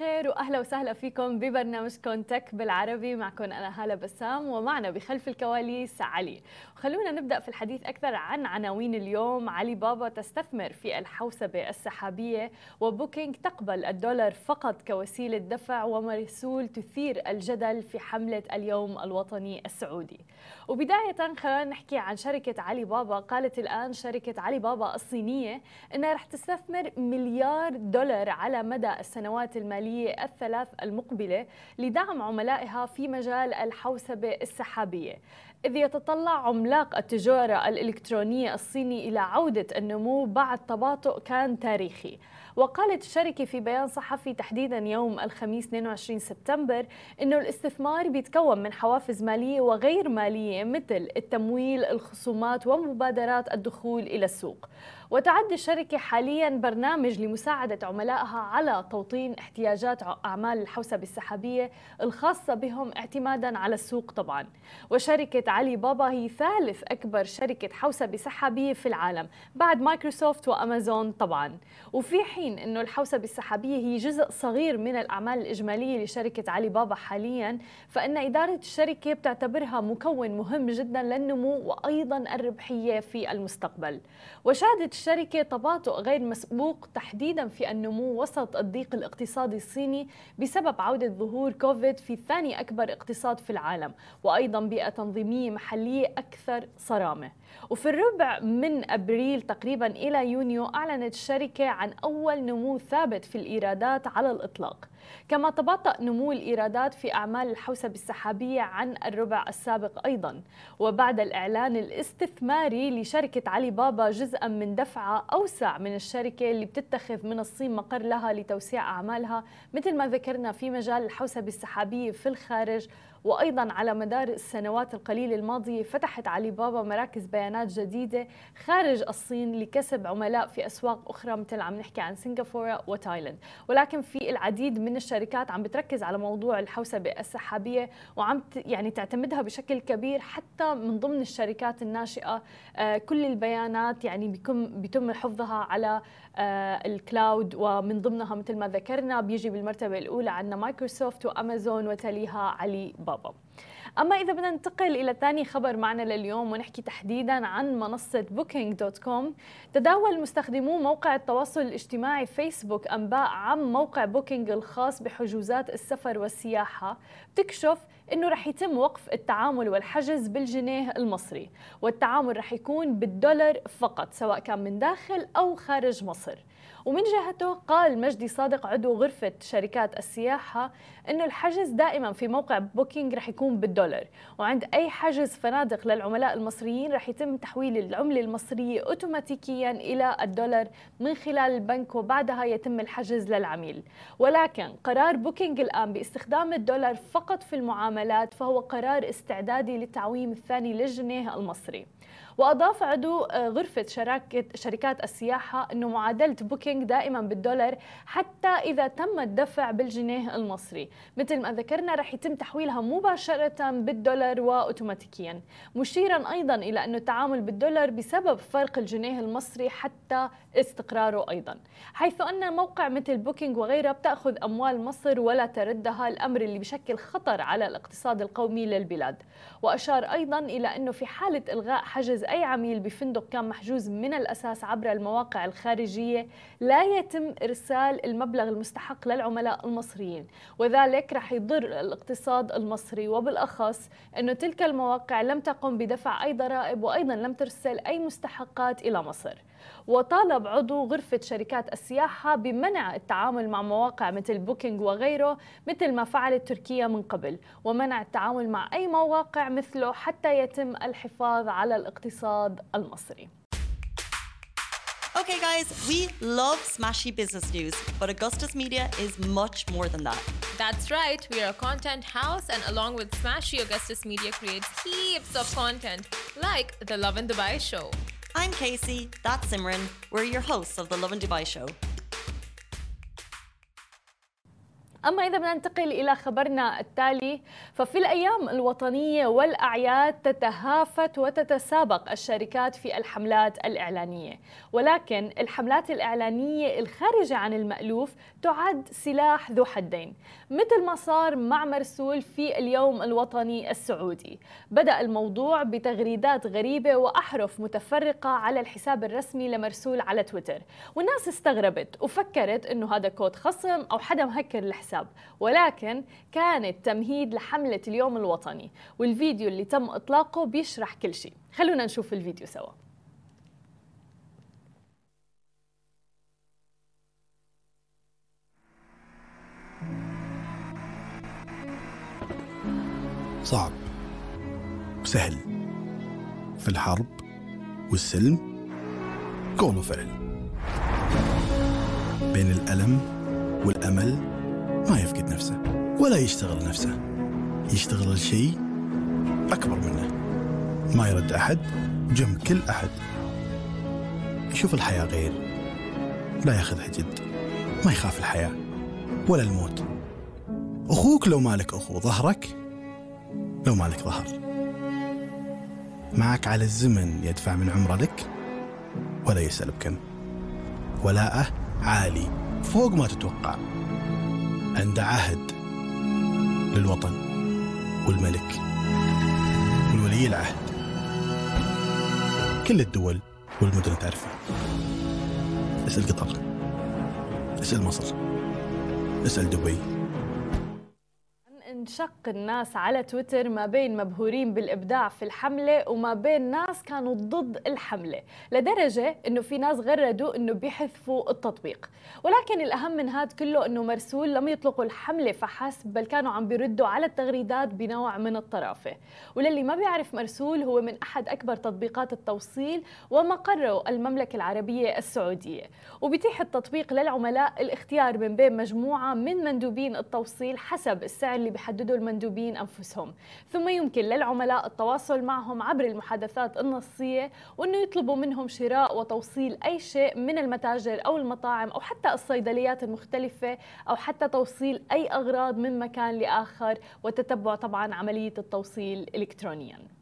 الخير وأهلا وسهلا فيكم ببرنامجكم تك بالعربي. معكم أنا هالة بسام ومعنا بخلف الكواليس علي. خلونا نبدأ في الحديث أكثر عن عناوين اليوم. علي بابا تستثمر في الحوسبة السحابية وبوكينج تقبل الدولار فقط كوسيلة دفع ومرسول تثير الجدل في حملة اليوم الوطني السعودي. وبداية خلينا نحكي عن شركة علي بابا. قالت الآن شركة علي بابا الصينية إنها رح تستثمر مليار دولار على مدى السنوات السنوات المالية الثلاث المقبلة لدعم عملائها في مجال الحوسبة السحابية. إذ يتطلع عملاق التجارة الإلكترونية الصيني إلى عودة النمو بعد تباطؤ كان تاريخي. وقالت الشركة في بيان صحفي تحديدا يوم الخميس 22 سبتمبر أنه الاستثمار بيتكون من حوافز مالية وغير مالية مثل التمويل الخصومات ومبادرات الدخول إلى السوق. وتعد الشركة حاليا برنامج لمساعدة عملائها على توطين احتياجات أعمال الحوسبة السحابية الخاصة بهم اعتمادا على السوق طبعا. وشركة علي بابا هي ثالث أكبر شركة حوسبة سحابية في العالم بعد مايكروسوفت وأمازون طبعا. وفي حين أنه الحوسبة السحابية هي جزء صغير من الأعمال الإجمالية لشركة علي بابا حاليا فإن إدارة الشركة بتعتبرها مكون مهم جدا للنمو وأيضا الربحية في المستقبل. وشهدت الشركة تباطؤ غير مسبوق تحديدا في النمو وسط الضيق الاقتصادي الصيني بسبب عودة ظهور كوفيد في ثاني أكبر اقتصاد في العالم وأيضا بيئة تنظيمية محلية أكثر صرامة. وفي الربع من أبريل تقريبا إلى يونيو أعلنت الشركة عن أول نمو ثابت في الإيرادات على الإطلاق. كما تباطأ نمو الإيرادات في أعمال الحوسبة السحابية عن الربع السابق أيضا وبعد الإعلان الاستثماري لشركة علي بابا جزءا من دفعة أوسع من الشركة اللي بتتخذ من الصين مقر لها لتوسيع أعمالها مثل ما ذكرنا في مجال الحوسبة السحابية في الخارج وأيضا على مدار السنوات القليلة الماضية فتحت علي بابا مراكز بيانات جديدة خارج الصين لكسب عملاء في أسواق أخرى مثل عم نحكي عن سنغافورة وتايلاند. ولكن في العديد من الشركات عم بتركز على موضوع الحوسبة السحابية وعم يعني تعتمدها بشكل كبير حتى من ضمن الشركات الناشئة. آه، كل البيانات يعني بيكون بيتم حفظها على آه، ال cloud ومن ضمنها مثل ما ذكرنا بيجي بالمرتبة الأولى عندنا مايكروسوفت وأمازون وتليها علي بابا. Bob أما إذا بدنا ننتقل إلى ثاني خبر معنا لليوم ونحكي تحديدا عن منصة Booking.com تداول مستخدمو موقع التواصل الاجتماعي فيسبوك أنباء عن موقع Booking الخاص بحجوزات السفر والسياحة. بتكشف إنه رح يتم وقف التعامل والحجز بالجنيه المصري والتعامل رح يكون بالدولار فقط سواء كان من داخل أو خارج مصر. ومن جهته قال مجدي صادق عضو غرفة شركات السياحة أنه الحجز دائما في موقع Booking رح يكون بالدولار. وعند أي حجز فنادق للعملاء المصريين رح يتم تحويل العملة المصرية أوتوماتيكيا إلى الدولار من خلال البنك وبعدها يتم الحجز للعميل. ولكن قرار Booking الآن باستخدام الدولار فقط في المعاملات فهو قرار استعدادي للتعويم الثاني للجنيه المصري. وأضاف عضو آه، غرفة شراكة شركات السياحة إنه معادلة Booking دائما بالدولار حتى إذا تم الدفع بالجنيه المصري. مثل ما ذكرنا رح يتم تحويلها مباشرة بالدولار واوتوماتيكيا. مشيرا أيضا إلى انه التعامل بالدولار بسبب فرق الجنيه المصري حتى استقراره أيضا. حيث أن موقع مثل بوكينج وغيرها بتأخذ أموال مصر ولا تردها الأمر اللي بشكل خطر على الاقتصاد القومي للبلاد. وأشار أيضا إلى أنه في حالة إلغاء حجز أي عميل بفندق كان محجوز من الأساس عبر المواقع الخارجية لا يتم إرسال المبلغ المستحق للعملاء المصريين وذلك رح يضر الاقتصاد المصري. وبالأخص أنه تلك المواقع لم تقم بدفع أي ضرائب وأيضا لم ترسل أي مستحقات إلى مصر. وطالب عضو غرفة شركات السياحة بمنع التعامل مع مواقع مثل بوكينج وغيره مثل ما فعلت تركيا من قبل ومنع التعامل مع أي مواقع مثله حتى يتم الحفاظ على الاقتصاد المصري Okay, guys, we love smashy business news, but Augustus Media is much more than that. That's right, we are a content house, and along with Smashy, Augustus Media creates heaps of content, like the Love in Dubai show. I'm Casey, that's Simran. We're your hosts of the Love and Dubai show. أما إذا بدنا ننتقل إلى خبرنا التالي ففي الأيام الوطنية والأعياد تتهافت وتتسابق الشركات في الحملات الإعلانية. ولكن الحملات الإعلانية الخارجة عن المألوف تعد سلاح ذو حدين مثل ما صار مع مرسول في اليوم الوطني السعودي. بدأ الموضوع بتغريدات غريبة وأحرف متفرقة على الحساب الرسمي لمرسول على تويتر. والناس استغربت وفكرت أنه هذا كود خصم أو حدا مهكر الحساب ولكن كانت تمهيد لحملة اليوم الوطني والفيديو اللي تم إطلاقه بيشرح كل شيء. خلونا نشوف الفيديو سوا. صعب وسهل في الحرب والسلم قول وفعل بين الألم والأمل ما يفقد نفسه ولا يشتغل نفسه. يشتغل الشيء أكبر منه. ما يرد أحد جنب كل أحد. يشوف الحياة غير. لا ياخذها جد ما يخاف الحياة ولا الموت. أخوك لو مالك أخو ظهرك لو مالك ظهر. معك على الزمن يدفع من عمره لك ولا يسأل بكم. ولاءه عالي فوق ما تتوقع. عنده عهد للوطن والملك والولي العهد. كل الدول والمدن تعرفه. اسأل قطر اسأل مصر اسأل دبي. انشق الناس على تويتر ما بين مبهورين بالإبداع في الحملة وما بين ناس كانوا ضد الحملة لدرجة إنه في ناس غردوا إنه بيحذفوا التطبيق. ولكن الأهم من هذا كله إنه مرسول لم يطلقوا الحملة فحسب بل كانوا عم بيردوا على التغريدات بنوع من الطرافة. وللي ما بيعرف مرسول هو من أحد أكبر تطبيقات التوصيل ومقره المملكة العربية السعودية. وبيتيح التطبيق للعملاء الاختيار من بين مجموعة من مندوبين التوصيل حسب السعر اللي بيحدده المندوبين أنفسهم. ثم يمكن للعملاء التواصل معهم عبر المحادثات النصية وأنه يطلبوا منهم شراء وتوصيل أي شيء من المتاجر أو المطاعم أو حتى الصيدليات المختلفة أو حتى توصيل أي أغراض من مكان لآخر وتتبع طبعا عملية التوصيل إلكترونياً.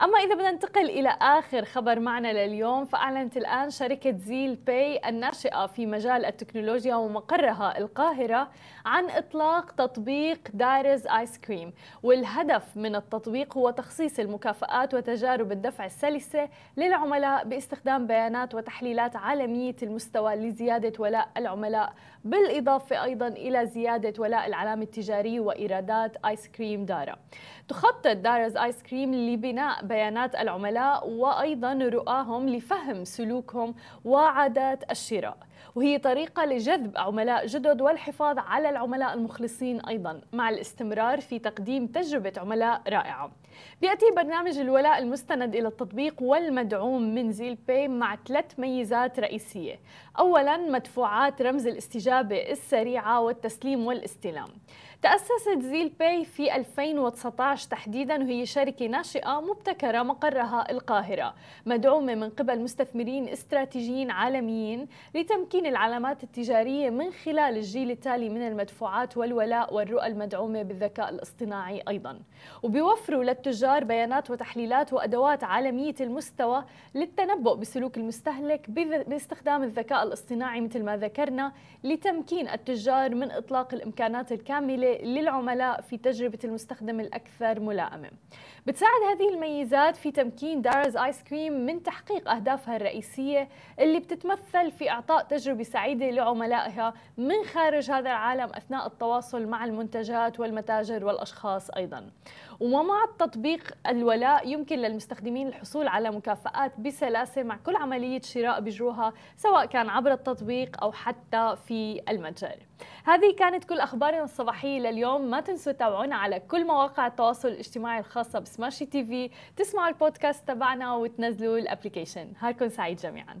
أما إذا بدنا ننتقل إلى آخر خبر معنا لليوم فأعلنت الآن شركة زيل باي الناشئة في مجال التكنولوجيا ومقرها القاهرة عن إطلاق تطبيق دارز آيس كريم. والهدف من التطبيق هو تخصيص المكافآت وتجارب الدفع السلسة للعملاء باستخدام بيانات وتحليلات عالمية المستوى لزيادة ولاء العملاء بالإضافة أيضا إلى زيادة ولاء العلامة التجارية وإيرادات آيس كريم دارا. تخطط دارز آيس كريم لبناء بيانات العملاء وأيضا رؤاهم لفهم سلوكهم وعادات الشراء. وهي طريقة لجذب عملاء جدد والحفاظ على العملاء المخلصين أيضا مع الاستمرار في تقديم تجربة عملاء رائعة. بيأتي برنامج الولاء المستند إلى التطبيق والمدعوم من زيل باي مع ثلاث ميزات رئيسية. أولا مدفوعات رمز الاستجابة السريعة والتسليم والاستلام. تأسست زيل باي في 2019 تحديدا وهي شركة ناشئة مبتكرة مقرها القاهرة. مدعومة من قبل مستثمرين استراتيجيين عالميين لتمكين العلامات التجارية من خلال الجيل التالي من المدفوعات والولاء والرؤى المدعومة بالذكاء الاصطناعي أيضا. وبيوفروا للتجار بيانات وتحليلات وأدوات عالمية المستوى للتنبؤ بسلوك المستهلك باستخدام الذكاء الاصطناعي مثل ما ذكرنا لتمكين التجار من إطلاق الإمكانات الكاملة للعملاء في تجربة المستخدم الأكثر ملائمة. بتساعد هذه الميزات في تمكين دارز آيس كريم من تحقيق أهدافها الرئيسية اللي بتتمثل في إعطاء تجربة سعيدة لعملائها من خارج هذا العالم أثناء التواصل مع المنتجات والمتاجر والأشخاص أيضاً. ومع تطبيق الولاء يمكن للمستخدمين الحصول على مكافآت بسلاسة مع كل عملية شراء بيجروها سواء كان عبر التطبيق أو حتى في المتجر. هذه كانت كل أخبارنا الصباحية لليوم. ما تنسوا تتابعونا على كل مواقع التواصل الاجتماعي الخاصة بسماشي تي في. تسمعوا البودكاست تبعنا وتنزلوا ال application. نهاركم سعيد جميعاً.